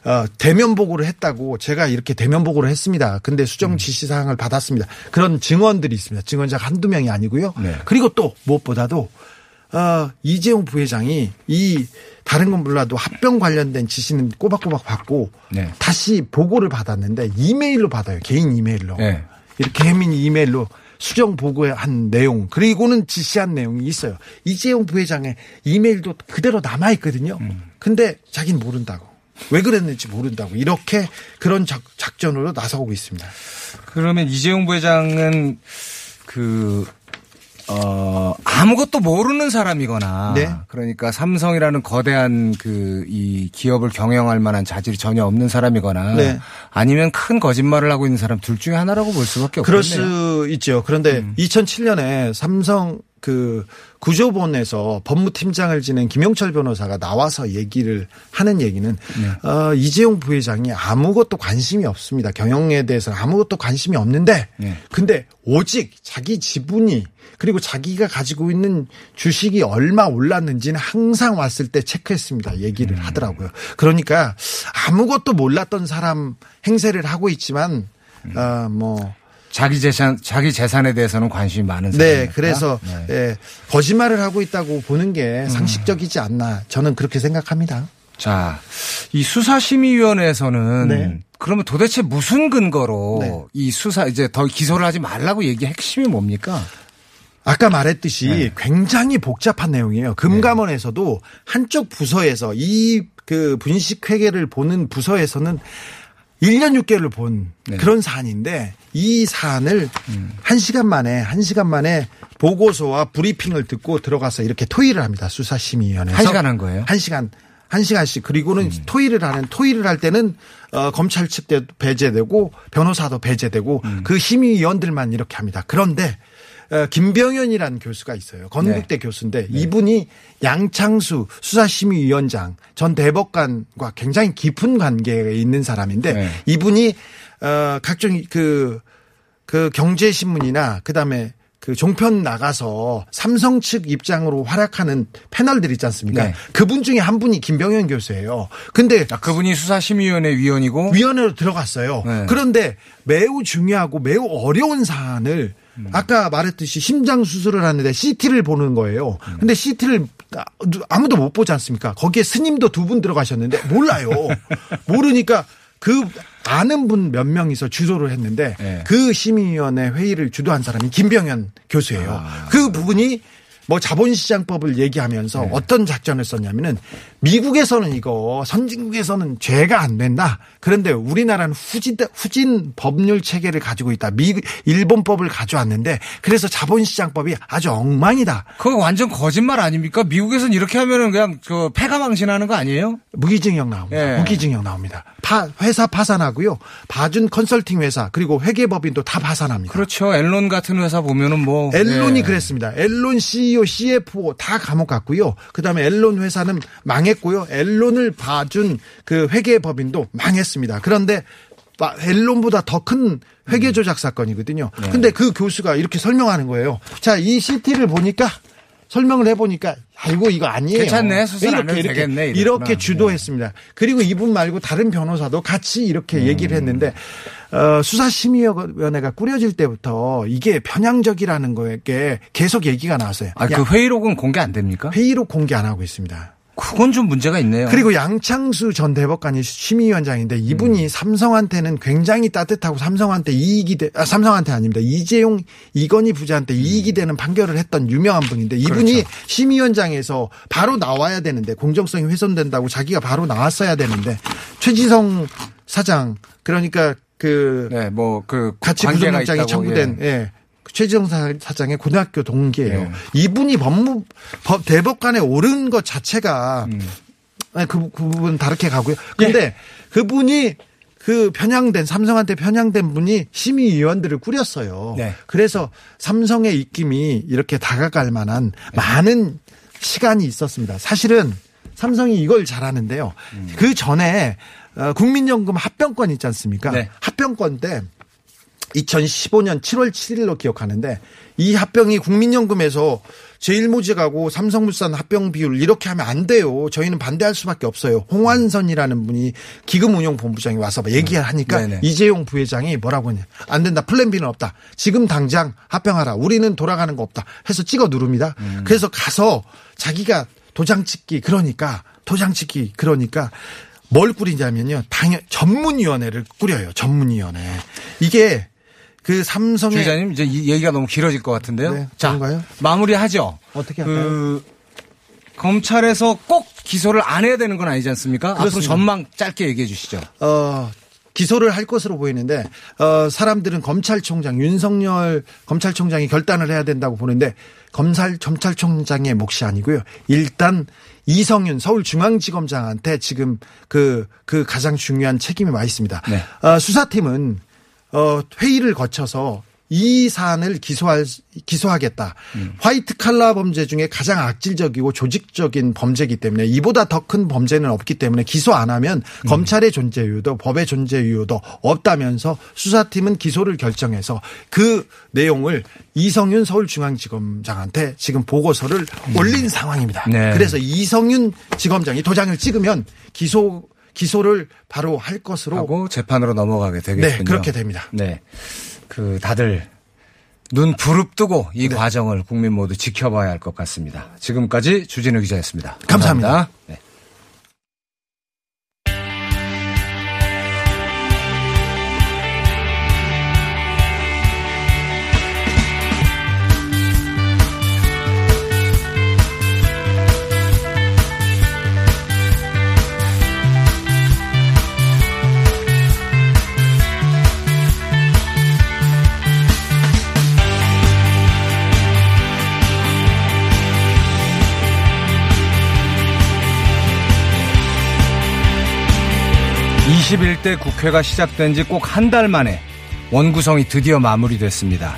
어, 대면 보고를 했다고 제가 이렇게 대면 보고를 했습니다. 근데 수정 지시 사항을 받았습니다. 그런 증언들이 있습니다. 증언자가 한두 명이 아니고요. 네. 그리고 또 무엇보다도 어, 이재용 부회장이 이 다른 건 몰라도 합병 관련된 지시는 꼬박꼬박 받고 네. 다시 보고를 받았는데 이메일로 받아요. 개인 이메일로. 네. 이렇게 해민 이메일로 수정 보고한 내용 그리고는 지시한 내용이 있어요. 이재용 부회장의 이메일도 그대로 남아 있거든요. 근데 자기는 모른다고. 왜 그랬는지 모른다고. 이렇게 그런 작, 작전으로 나서고 있습니다. 그러면 이재용 부회장은 그, 어, 아무것도 모르는 사람이거나. 네. 그러니까 삼성이라는 거대한 그 이 기업을 경영할 만한 자질이 전혀 없는 사람이거나. 네. 아니면 큰 거짓말을 하고 있는 사람 둘 중에 하나라고 볼 수밖에 없겠네요. 그럴 수 있죠. 그런데 2007년에 삼성 그 구조본에서 법무팀장을 지낸 김용철 변호사가 나와서 얘기를 하는 얘기는 어, 이재용 부회장이 아무것도 관심이 없습니다. 경영에 대해서는 아무것도 관심이 없는데 네. 근데 오직 자기 지분이 그리고 자기가 가지고 있는 주식이 얼마 올랐는지는 항상 왔을 때 체크했습니다. 얘기를 하더라고요. 그러니까 아무것도 몰랐던 사람 행세를 하고 있지만 어, 뭐 자기 재산, 자기 재산에 대해서는 관심이 많은 네, 사람이니까. 그래서 네. 예, 거짓말을 하고 있다고 보는 게 상식적이지 않나 저는 그렇게 생각합니다. 자, 이 수사심의위원회에서는 네. 그러면 도대체 무슨 근거로 네. 이 수사 이제 더 기소를 하지 말라고 얘기 핵심이 뭡니까? 아까 말했듯이 네. 굉장히 복잡한 내용이에요. 금감원에서도 한쪽 부서에서 이 그 분식 회계를 보는 부서에서는 1년 6개월을 본 네. 그런 사안인데 이 사안을 음. 한 시간 만에 한 시간 만에 보고서와 브리핑을 듣고 들어가서 이렇게 토의를 합니다. 수사심의위원회에서 한 시간 한 거예요? 한 시간 한 시간씩 그리고는 토의를 하는 토의를 할 때는 어, 검찰 측도 배제되고 변호사도 배제되고 그 심의위원들만 이렇게 합니다. 그런데 어, 김병현이라는 교수가 있어요. 건국대 교수인데 이분이 양창수 수사심의위원장 전 대법관과 굉장히 깊은 관계에 있는 사람인데 네. 이분이 어, 각종 그, 그 경제신문이나 그 다음에 그 종편 나가서 삼성 측 입장으로 활약하는 패널들 있지 않습니까? 네. 그분 중에 한 분이 김병현 교수예요. 근데 아, 그분이 수사심의위원회 위원이고 위원회로 들어갔어요. 네. 그런데 매우 중요하고 매우 어려운 사안을 음. 아까 말했듯이 심장 수술을 하는데 CT를 보는 거예요. 음. 근데 CT를 아무도 못 보지 않습니까? 거기에 스님도 두 분 들어가셨는데 몰라요. 모르니까 그 아는 분 몇 명이서 주도를 했는데 네. 그 심의위원회 회의를 주도한 사람이 김병현 교수예요. 아. 그 부분이 뭐 자본시장법을 얘기하면서 네. 어떤 작전을 썼냐면은 미국에서는 이거 선진국에서는 죄가 안 된다. 그런데 우리나라는 후진 후진 법률 체계를 가지고 있다. 미 일본법을 가져왔는데 그래서 자본시장법이 아주 엉망이다. 그거 완전 거짓말 아닙니까? 미국에서는 이렇게 하면은 그냥 그 패가 망신하는 거 아니에요? 무기징역 나옵니다. 예. 무기징역 나옵니다. 파, 회사 파산하고요. 봐준 컨설팅 회사 그리고 회계법인도 다 파산합니다. 그렇죠. 앨런 같은 회사 보면은 뭐 앨론이 예. 그랬습니다. 앨론 CEO, CFO 다 감옥 갔고요. 그다음에 앨론 회사는 망했고요. 앨론을 봐준 그 회계법인도 망했습니다. 그런데 마- 앨론보다 더 큰 회계 조작 사건이거든요. 네. 근데 그 교수가 이렇게 설명하는 거예요. 자, 이 CT를 보니까 설명을 해보니까 아이고 이거 아니에요. 괜찮네. 수술 안 이렇게 이렇게 되겠네. 이렇게 주도했습니다. 그리고 이분 말고 다른 변호사도 같이 이렇게 음. 얘기를 했는데 어, 수사심의위원회가 꾸려질 때부터 이게 편향적이라는 거에 계속 얘기가 나왔어요. 아, 그 야, 회의록은 공개 안 됩니까? 회의록 공개 안 하고 있습니다. 그건 좀 문제가 있네요. 그리고 양창수 전 대법관이 심의위원장인데 음. 이분이 삼성한테는 굉장히 따뜻하고 삼성한테 이익이 돼, 아, 삼성한테 아닙니다. 이재용, 이건희 부자한테 이익이 되는 판결을 했던 유명한 분인데 이분이 음. 그렇죠. 심의위원장에서 바로 나와야 되는데 공정성이 훼손된다고 자기가 바로 나왔어야 되는데 최지성 사장 그러니까 그 네, 뭐 그 같이 구속영장이 있다고, 청구된 예. 예. 그 최지성 사- 사장의 고등학교 동기예요. 예. 이분이 법무 법 대법관에 오른 것 자체가 음. 아니, 그, 그 부분 다르게 가고요. 예. 근데 그분이 그 편향된 삼성한테 편향된 분이 심의위원들을 꾸렸어요. 네. 그래서 삼성의 입김이 이렇게 다가갈 만한 네. 많은 시간이 있었습니다. 사실은 삼성이 이걸 잘하는데요. 음. 그 전에 어, 국민연금 합병권 있지 않습니까? 네. 합병권 때 2015년 7월 7일로 기억하는데 이 합병이 국민연금에서 제일모직하고 삼성물산 합병 비율 이렇게 하면 안 돼요. 저희는 반대할 수밖에 없어요. 홍환선이라는 분이 기금운용본부장이 와서 얘기하니까 네네. 이재용 부회장이 뭐라고 했냐. 안 된다. 플랜 B는 없다. 지금 당장 합병하라. 우리는 돌아가는 거 없다. 해서 찍어 누릅니다. 그래서 가서 자기가 도장 찍기 그러니까 도장 찍기 그러니까 뭘 꾸리냐면요. 당연 전문위원회를 꾸려요. 전문위원회. 이게 그 삼성의 주기자님 이제 이 얘기가 너무 길어질 것 같은데요. 네, 자, 그런가요? 마무리하죠. 어떻게 할까요? 그 검찰에서 꼭 기소를 안 해야 되는 건 아니지 않습니까? 앞으로 그렇습니다. 전망 짧게 얘기해 주시죠. 어, 기소를 할 것으로 보이는데 어, 사람들은 검찰총장 윤석열 검찰총장이 결단을 해야 된다고 보는데 검찰 검찰총장의 몫이 아니고요. 일단 이성윤 서울중앙지검장한테 지금 그그 가장 중요한 책임이 와 있습니다. 네. 어, 수사팀은 어, 회의를 거쳐서 이 사안을 기소할 기소하겠다. 화이트 칼라 범죄 중에 가장 악질적이고 조직적인 범죄이기 때문에 이보다 더 큰 범죄는 없기 때문에 기소 안 하면 검찰의 존재 이유도 법의 존재 이유도 없다면서 수사팀은 기소를 결정해서 그 내용을 이성윤 서울중앙지검장한테 지금 보고서를 올린 상황입니다. 네. 그래서 이성윤 지검장이 도장을 찍으면 기소 기소를 바로 할 것으로 하고 재판으로 넘어가게 되겠군요. 네, 그렇게 됩니다. 네. 그 다들 눈 부릅뜨고 이 네. 과정을 국민 모두 지켜봐야 할 것 같습니다. 지금까지 주진우 기자였습니다. 감사합니다. 감사합니다. 네. 21대 국회가 시작된 지 꼭 한 달 만에 원구성이 드디어 마무리됐습니다.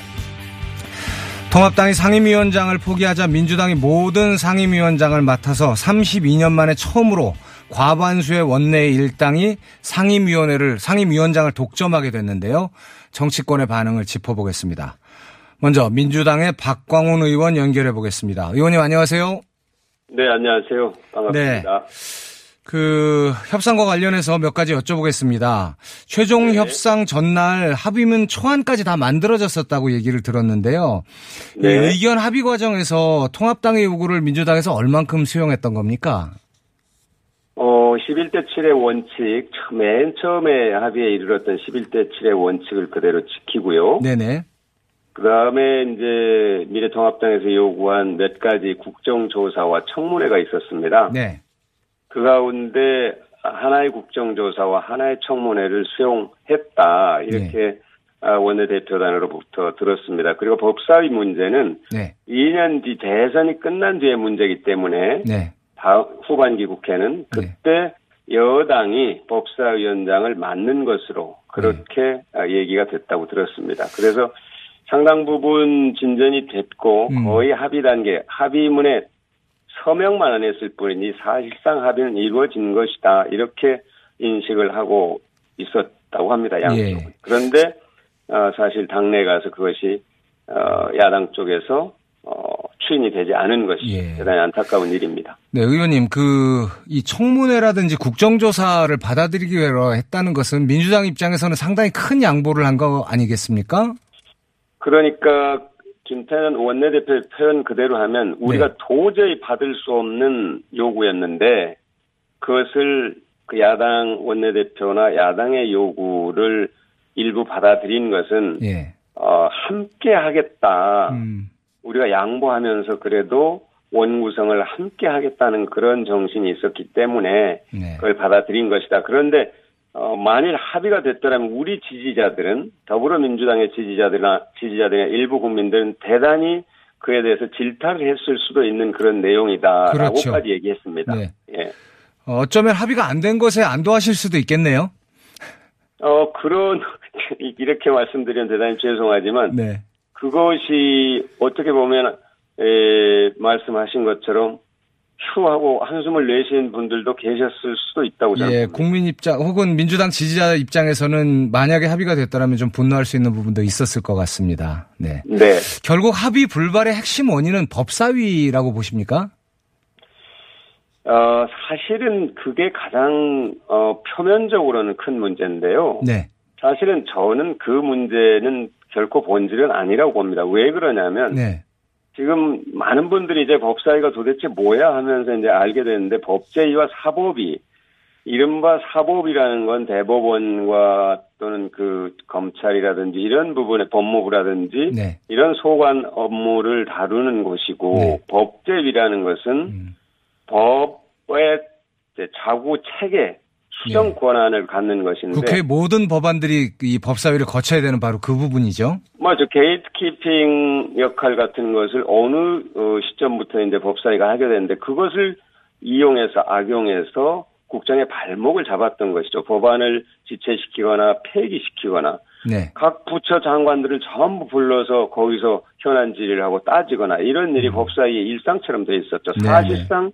통합당이 상임위원장을 포기하자 민주당이 모든 상임위원장을 맡아서 32년 만에 처음으로 과반수의 원내 일당이 상임위원회를 상임위원장을 독점하게 됐는데요. 정치권의 반응을 짚어보겠습니다. 먼저 민주당의 박광훈 의원 연결해 보겠습니다. 의원님 안녕하세요. 네, 안녕하세요. 반갑습니다. 네. 그 협상과 관련해서 몇 가지 여쭤보겠습니다. 최종 네. 협상 전날 합의문 초안까지 다 만들어졌었다고 얘기를 들었는데요. 이 네. 의견 합의 과정에서 통합당의 요구를 민주당에서 얼만큼 수용했던 겁니까? 어, 11대 7의 원칙, 처- 맨 처음에 합의에 이르렀던 11대 7의 원칙을 그대로 지키고요. 네네. 그 다음에 이제 미래통합당에서 요구한 몇 가지 국정조사와 청문회가 있었습니다. 네. 그 가운데 하나의 국정조사와 하나의 청문회를 수용했다. 이렇게 아, 원내대표단으로부터 들었습니다. 그리고 법사위 문제는 네. 2년 뒤 대선이 끝난 뒤의 문제이기 때문에 네. 후반기 국회는 그때 여당이 법사위원장을 맡는 것으로 그렇게 아, 얘기가 됐다고 들었습니다. 그래서 상당 부분 진전이 됐고 거의 합의 단계, 합의문에 서명만 안 했을 뿐이니 사실상 합의는 이루어진 것이다. 이렇게 인식을 하고 있었다고 합니다. 양쪽. 예. 그런데 어, 사실 당내 가서 그것이 어, 야당 쪽에서 어, 추인이 되지 않은 것이 예. 대단히 안타까운 일입니다. 네, 의원님, 그, 이 청문회라든지 국정조사를 받아들이기 위해서 했다는 것은 민주당 입장에서는 상당히 큰 양보를 한 거 아니겠습니까? 그러니까 김태년 원내대표의 표현 그대로 하면 우리가 네. 도저히 받을 수 없는 요구였는데 그것을 그 야당 원내대표나 야당의 요구를 일부 받아들인 것은 예. 어, 함께 하겠다. 음. 우리가 양보하면서 그래도 원구성을 함께 하겠다는 그런 정신이 있었기 때문에 네. 그걸 받아들인 것이다. 그런데 어, 만일 합의가 됐더라면 우리 지지자들은 더불어민주당의 지지자들이나 지지자들이나 일부 국민들은 대단히 그에 대해서 질타를 했을 수도 있는 그런 내용이다라고까지 그렇죠. 얘기했습니다. 네. 예. 어, 어쩌면 합의가 안 된 것에 안도하실 수도 있겠네요. 어 그런 이렇게 말씀드리면 대단히 죄송하지만 네. 그것이 어떻게 보면 에, 말씀하신 것처럼 휴하고 한숨을 내신 분들도 계셨을 수도 있다고 저는 예, 국민 입장 혹은 민주당 지지자 입장에서는 만약에 합의가 됐다면 좀 분노할 수 있는 부분도 있었을 것 같습니다. 네. 네. 결국 합의 불발의 핵심 원인은 법사위라고 보십니까? 어, 사실은 그게 가장 어, 표면적으로는 큰 문제인데요. 네. 사실은 저는 그 문제는 결코 본질은 아니라고 봅니다. 왜 그러냐면 네. 지금 많은 분들이 이제 법사위가 도대체 뭐야 하면서 이제 알게 되는데 법제위와 사법위. 이른바 사법이라는 건 대법원과 또는 그 검찰이라든지 이런 부분의 법무부라든지 네. 이런 소관 업무를 다루는 곳이고 법제위라는 것은 법의 이제 자구 체계 수정 권한을 갖는 것인데 국회 모든 법안들이 이 법사위를 거쳐야 되는 바로 그 부분이죠. 맞아 게이트키핑 역할 같은 것을 어느 어, 시점부터 이제 법사위가 하게 되는데 그것을 이용해서 악용해서 국정의 발목을 잡았던 것이죠. 법안을 지체시키거나 폐기시키거나 네. 각 부처 장관들을 전부 불러서 거기서 현안 질의를 하고 따지거나 이런 일이 법사위의 일상처럼 돼 있었죠. 네, 사실상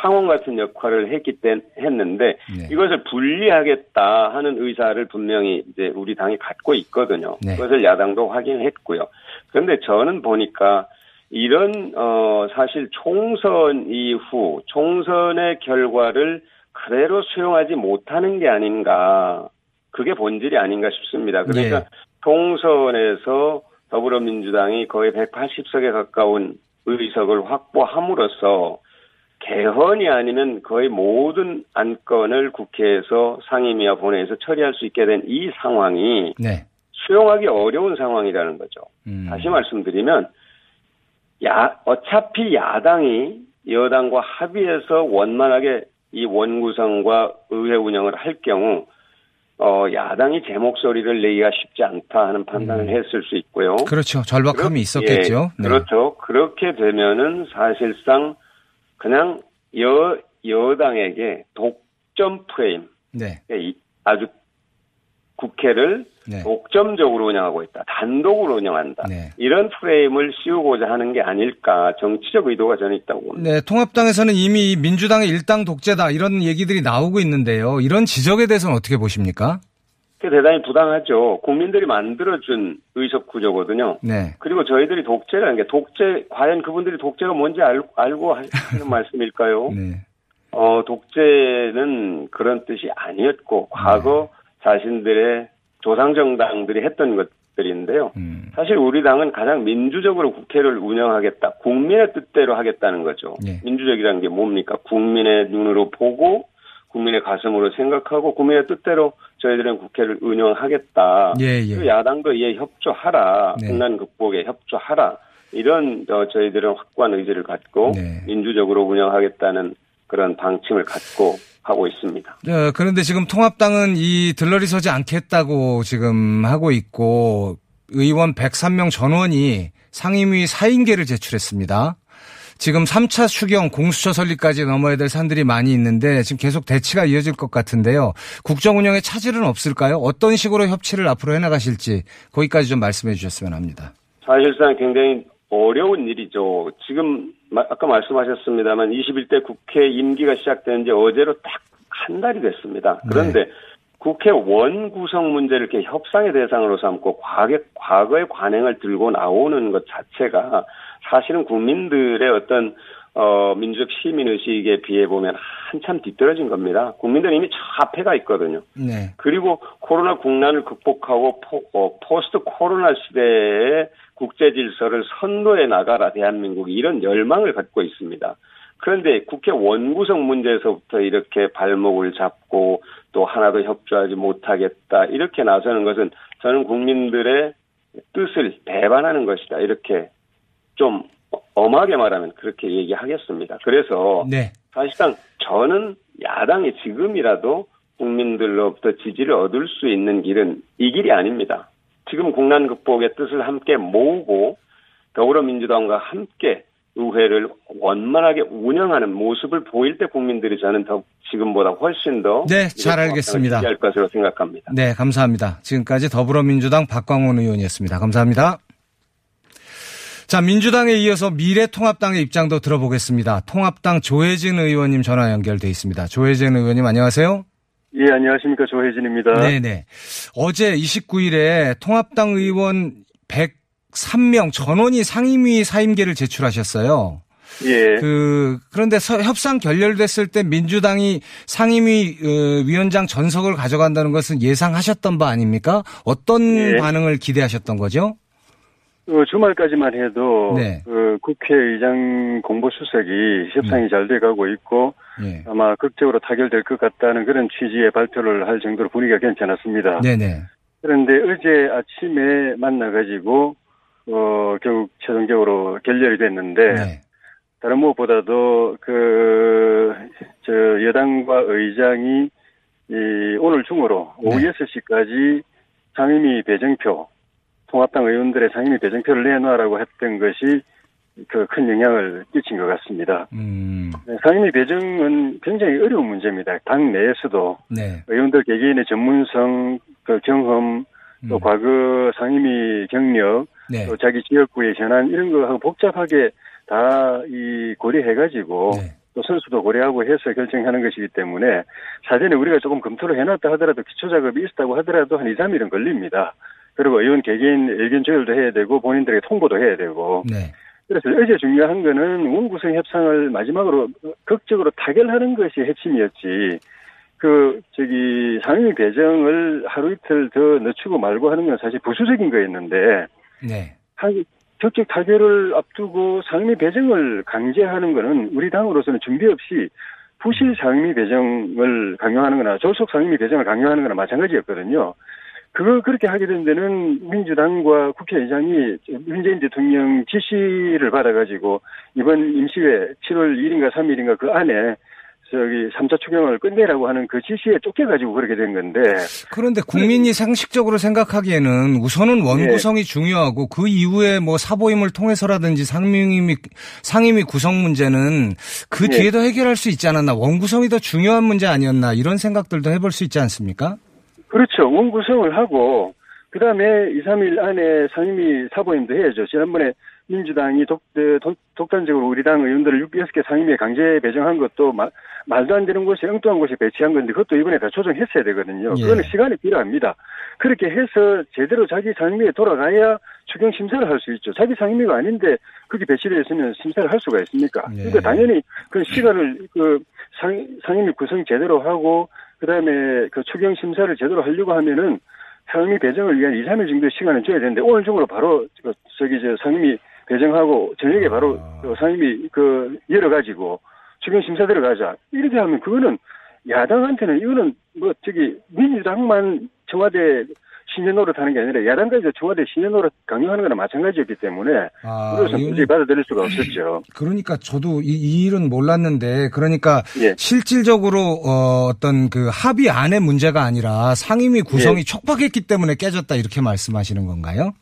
상원 같은 역할을 했기 때 했는데 네. 이것을 분리하겠다 하는 의사를 분명히 이제 우리 당이 갖고 있거든요. 네. 그것을 야당도 확인했고요. 그런데 저는 보니까 이런 어 사실 총선 이후 총선의 결과를 그대로 수용하지 못하는 게 아닌가. 그게 본질이 아닌가 싶습니다. 그러니까 예. 총선에서 더불어민주당이 거의 180석에 가까운 의석을 확보함으로써 개헌이 아니면 거의 모든 안건을 국회에서 상임위와 본회의에서 처리할 수 있게 된 이 상황이 네. 수용하기 어려운 상황이라는 거죠. 음. 다시 말씀드리면 야 어차피 야당이 여당과 합의해서 원만하게 이 원구성과 의회 운영을 할 경우 어 야당이 제 목소리를 내기가 쉽지 않다 하는 판단을 했을 수 있고요. 그렇죠. 절박함이 그렇- 있었겠죠. 예, 네. 그렇죠. 그렇게 되면은 사실상 그냥 여 여당에게 독점 프레임 네. 이- 아주 국회를 네. 독점적으로 운영하고 있다. 단독으로 운영한다. 네. 이런 프레임을 씌우고자 하는 게 아닐까. 정치적 의도가 저는 있다고 봅니다. 네, 통합당에서는 이미 민주당의 일당 독재다 이런 얘기들이 나오고 있는데요. 이런 지적에 대해서는 어떻게 보십니까? 그게 대단히 부당하죠. 국민들이 만들어준 의석 구조거든요. 네. 그리고 저희들이 독재라는 게 독재 과연 그분들이 독재가 뭔지 알, 알고 하는 말씀일까요? 네. 어 독재는 그런 뜻이 아니었고 과거 자신들의 조상 정당들이 했던 것들인데요. 음. 사실 우리 당은 가장 민주적으로 국회를 운영하겠다. 국민의 뜻대로 하겠다는 거죠. 예. 민주적이라는 게 뭡니까? 국민의 눈으로 보고 국민의 가슴으로 생각하고 국민의 뜻대로 저희들은 국회를 운영하겠다. 예, 예. 그리고 야당도 이에 협조하라. 네. 국난 극복에 협조하라. 이런 어, 저희들은 확고한 의지를 갖고 네. 민주적으로 운영하겠다는 그런 방침을 갖고 하고 있습니다. 어, 그런데 지금 통합당은 이 들러리 서지 않겠다고 지금 하고 있고 의원 103명 전원이 상임위 사인계를 제출했습니다. 지금 3차 추경 공수처 설립까지 넘어야 될 산들이 많이 있는데 지금 계속 대치가 이어질 것 같은데요. 국정 운영에 차질은 없을까요? 어떤 식으로 협치를 앞으로 해나가실지 거기까지 좀 말씀해 주셨으면 합니다. 사실상 굉장히 어려운 일이죠. 지금 마- 아까 말씀하셨습니다만 21대 국회 임기가 시작된 지 어제로 딱 한 달이 됐습니다. 그런데 국회 원 구성 문제를 이렇게 협상의 대상으로 삼고 과거, 과거의 관행을 들고 나오는 것 자체가 사실은 국민들의 어떤 어, 민주적 시민 의식에 비해 보면 한참 뒤떨어진 겁니다. 국민들은 이미 저 앞에 가 있거든요. 네. 그리고 코로나 국난을 극복하고 포, 어, 포스트 코로나 시대에 국제 질서를 선도해 나가라 대한민국이 이런 열망을 갖고 있습니다. 그런데 국회 원구성 문제에서부터 이렇게 발목을 잡고 또 하나도 협조하지 못하겠다 이렇게 나서는 것은 저는 국민들의 뜻을 배반하는 것이다 이렇게 좀 엄하게 말하면 그렇게 얘기하겠습니다. 그래서 네. 사실상 저는 야당이 지금이라도 국민들로부터 지지를 얻을 수 있는 길은 이 길이 아닙니다. 지금 국난 극복의 뜻을 함께 모으고 더불어민주당과 함께 의회를 원만하게 운영하는 모습을 보일 때 국민들이 저는 더 지금보다 훨씬 더 네, 잘 알겠습니다. 지지할 것으로 생각합니다. 네, 감사합니다. 지금까지 더불어민주당 박광원 의원이었습니다. 감사합니다. 자, 민주당에 이어서 미래통합당의 입장도 들어보겠습니다. 통합당 조혜진 의원님 전화 연결돼 있습니다. 조혜진 의원님 안녕하세요. 예, 안녕하십니까. 조혜진입니다. 네네. 어제 29일에 통합당 의원 103명 전원이 상임위 사임계를 제출하셨어요. 예. 그 그런데 서- 협상 결렬됐을 때 민주당이 상임위 어, 위원장 전석을 가져간다는 것은 예상하셨던 바 아닙니까? 어떤 예. 반응을 기대하셨던 거죠? 어, 주말까지만 해도 네. 그 국회의장 공보수석이 협상이 잘 돼가고 있고 예. 아마 극적으로 타결될 것 같다는 그런 취지의 발표를 할 정도로 분위기가 괜찮았습니다. 네네. 그런데 어제 아침에 만나가지고 어 결국 최종적으로 결렬이 됐는데 네. 다른 무엇보다도 그 저 여당과 의장이 이 오늘 중으로 오후 네. 6시까지 상임위 배정표 통합당 의원들의 상임위 배정표를 내놔라고 했던 것이 그 큰 영향을 끼친 것 같습니다. 음. 네, 상임위 배정은 굉장히 어려운 문제입니다. 당 내에서도 네. 의원들 개개인의 전문성, 그 경험, 또 과거 상임위 경력, 음. 네. 또 자기 지역구의 현안 이런 거하고 복잡하게 다 이 고려해가지고 네. 또 선수도 고려하고 해서 결정하는 것이기 때문에 사전에 우리가 조금 검토를 해놨다 하더라도 기초 작업이 있었다고 하더라도 한 2, 3일은 걸립니다. 그리고 의원 개개인 의견 조율도 해야 되고 본인들에게 통보도 해야 되고 네. 그래서 어제 중요한 거는 원구성 협상을 마지막으로 극적으로 타결하는 것이 핵심이었지. 그 저기 상임위 배정을 하루 이틀 더 늦추고 말고 하는 건 사실 부수적인 거였는데 네. 한 적적 타결을 앞두고 상임위 배정을 강제하는 거는 우리 당으로서는 준비 없이 부실 상임위 배정을 강요하는 거나 졸속 상임위 배정을 강요하는 거나 마찬가지였거든요. 그걸 그렇게 하게 된 데는 민주당과 국회의장이 문재인 대통령 지시를 받아가지고 이번 임시회 7월 1일인가 3일인가 그 안에 저기 3차 추경을 끝내라고 하는 그 지시에 쫓겨가지고 그렇게 된 건데. 그런데 국민이 상식적으로 생각하기에는 우선은 원구성이 중요하고 그 이후에 뭐 사보임을 통해서라든지 상임위 상임위 구성 문제는 그 예. 뒤에도 해결할 수 있지 않았나 원구성이 더 중요한 문제 아니었나 이런 생각들도 해볼 수 있지 않습니까? 그렇죠. 원 구성을 하고 그 다음에 2, 3일 안에 상임위 사보임도 해야죠. 지난번에 민주당이 독, 네, 독, 독 단적으로 우리 당 의원들을 6개 상임위에 강제 배정한 것도 마, 말도 안 되는 곳에 엉뚱한 곳에 배치한 건데 그것도 이번에 다 조정했어야 되거든요. 예. 그거는 시간이 필요합니다. 그렇게 해서 제대로 자기 상임위에 돌아가야 추경 심사를 할 수 있죠. 자기 상임위가 아닌데 그게 배치되어 있으면 심사를 할 수가 있습니까? 예. 그러니까 당연히 그 시간을 그 상, 상임위 구성 제대로 하고 그다음에 그 추경 심사를 제대로 하려고 하면은 상임위 배정을 위한 2, 3일 정도 시간을 줘야 되는데 오늘 중으로 바로 그 저기 저 상임위 배정하고 저녁에 바로 그 상임위 그 열어가지고 추경 심사 들어가자. 이렇게 하면 그거는 야당한테는 이거는 뭐 저기 민주당만 청와대 신년 노릇하는 게 아니라 야당까지도 청와대 신년 노릇 강요하는 거나 마찬가지였기 때문에 아, 의원님. 도저히 받아들일 수가 없었죠. 그러니까 저도 이, 이 일은 몰랐는데 그러니까 예. 실질적으로 어, 어떤 그 합의 안의 문제가 아니라 상임위 구성이 예. 촉박했기 때문에 깨졌다 이렇게 말씀하시는 건가요?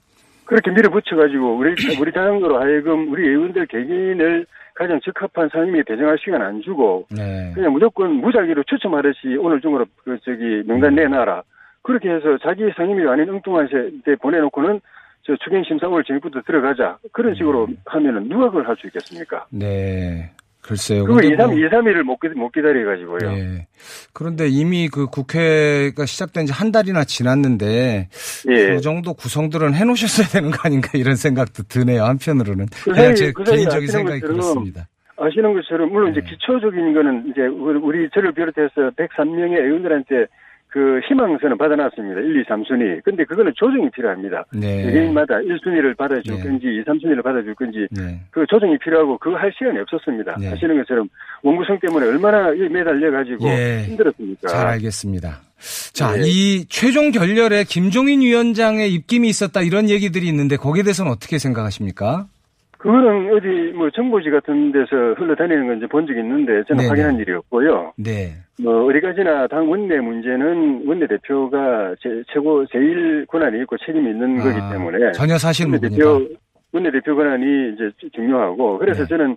그렇게 밀어붙여가지고 우리 우리 당으로 하여금 우리 의원들 개개인을 가장 적합한 상임위에 배정할 시간 안 주고 네. 그냥 무조건 무작위로 추첨하듯이 오늘 중으로 그 저기 명단 내놔라. 그렇게 해서 자기 상임위가 아닌 엉뚱한 데 보내놓고는 저 추경 심사 오늘 저녁부터 들어가자. 그런 식으로 하면은 누가 그걸 할 수 있겠습니까? 네. 글쎄요. 그걸 근데 2, 3, 뭐- 2, 3일을 못, 기다려가지고요. 예. 그런데 이미 그 국회가 시작된 지 한 달이나 지났는데 예. 그 정도 구성들은 해놓으셨어야 되는 거 아닌가 이런 생각도 드네요. 한편으로는 그 사이- 제그 사이에 개인적인 생각이 것처럼 그렇습니다. 아시는 것처럼 물론 네. 이제 기초적인 거는 이제 우리 우리 저를 비롯해서 103명의 의원들한테 그 희망서는 받아놨습니다. 1, 2, 3순위. 근데 그거는 조정이 필요합니다. 네. 개개인마다 1순위를 받아줄 네. 건지 2, 3순위를 받아줄 건지 네. 그 조정이 필요하고 그거 할 시간이 없었습니다. 네. 아시는 것처럼 원구성 때문에 얼마나 이 매달려 가지고 예. 힘들었습니까? 잘 알겠습니다. 자, 네. 이 최종 결렬에 김종인 위원장의 입김이 있었다 이런 얘기들이 있는데 거기에 대해서는 어떻게 생각하십니까? 그거는 어디 뭐 정보지 같은 데서 흘러다니는 건 이제 본 적이 있는데 저는 네네. 확인한 일이 없고요. 네. 뭐 어디까지나 당 원내 문제는 원내 대표가 제, 최고 제일 권한이 있고 책임이 있는 아, 거기 때문에 전혀 사실 원내. 대표 원내 대표 권한이 이제 중요하고 그래서 네. 저는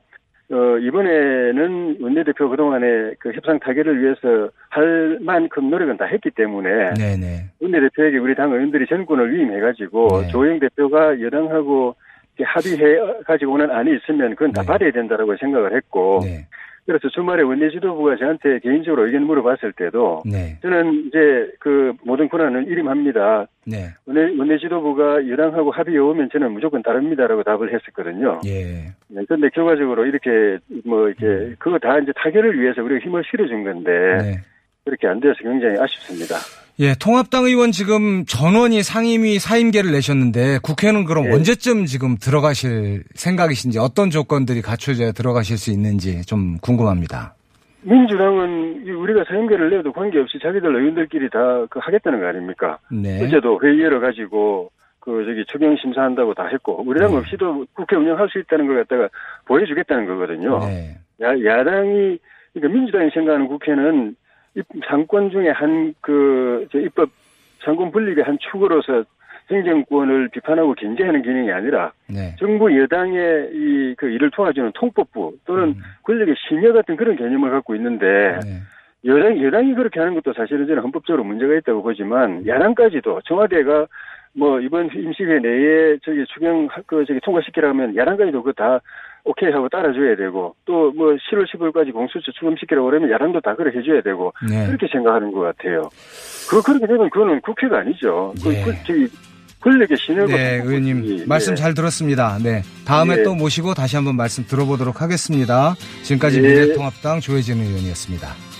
어 이번에는 원내 대표 그동안에 그 협상 타결을 위해서 할 만큼 노력은 다 했기 때문에 네네. 원내 대표에게 우리 당 의원들이 전권을 위임해 가지고 네. 조영 대표가 여당하고 합의해 가지고 오는 안이 있으면 그건 다 네. 받아야 된다라고 생각을 했고 네. 그래서 주말에 원내 지도부가 저한테 개인적으로 의견 물어봤을 때도 네. 저는 이제 그 모든 권한을 일임합니다. 네. 원내, 원내 지도부가 여당하고 합의해 오면 저는 무조건 따릅니다라고 답을 했었거든요. 예. 네, 그런데 결과적으로 이렇게 뭐 이렇게 그거 다 이제 타결을 위해서 우리가 힘을 실어준 건데 음. 네. 그렇게 안 돼서 굉장히 아쉽습니다. 예, 통합당 의원 지금 전원이 상임위 사임계를 내셨는데 국회는 그럼 예. 언제쯤 지금 들어가실 생각이신지 어떤 조건들이 갖춰져야 들어가실 수 있는지 좀 궁금합니다. 민주당은 이 우리가 사임계를 내도 관계없이 자기들 의원들끼리 다 그 하겠다는 거 아닙니까? 네. 어제도 회의 열어가지고 그 저기 추경 심사한다고 다 했고 우리 당 네. 없이도 국회 운영할 수 있다는 걸 갖다가 보여주겠다는 거거든요. 네. 야, 야당이 그러니까 민주당이 생각하는 국회는 입- 상권 중에 한 그 입법 상권 분립의 한 축으로서 행정권을 비판하고 견제하는 기능이 아니라 네. 정부 여당의 이 그 일을 도와주는 통법부 또는 음. 권력의 심여 같은 그런 개념을 갖고 있는데 네. 여당 여당이 그렇게 하는 것도 사실은 저는 헌법적으로 문제가 있다고 보지만 야당까지도 청와대가 뭐 이번 임시회 내에 저기 추경 그 저기 통과시키라면 야당까지도 그거 다 오케이 하고 따라줘야 되고 또 뭐 10월 15일까지 공수처 출범시키라고 그러면 야당도 다 그래 해줘야 되고 네. 그렇게 생각하는 것 같아요. 그 그렇게 되면 그거는 국회가 아니죠. 그, 예. 그 저기 권력의 신여가 네, 의원님 말씀 잘 들었습니다. 네. 다음에 예. 또 모시고 다시 한번 말씀 들어보도록 하겠습니다. 지금까지 예. 미래통합당 조혜진 의원이었습니다.